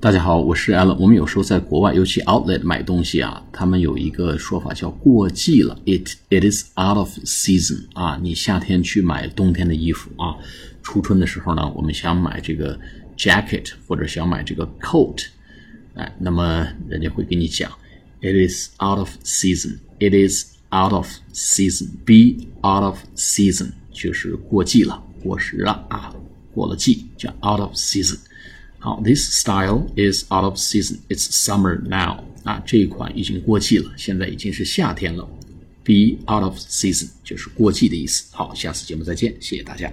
大家好，我是 Alan。我们有时候在国外，尤其 Outlet 买东西啊，他们有一个说法叫过季了，it it is out of season 啊。你夏天去买冬天的衣服啊，初春的时候呢，我们想买这个 jacket 或者想买这个 coat，哎，那么人家会给你讲，it is out of season，it is out of season，be out of season 就是过季了，过时了啊，过了季叫 out of season。好，this style is out of season. It's summer now. 啊，这一款已经过季了，现在已经是夏天了。Be out of season 就是过季的意思。好，下次节目再见，谢谢大家。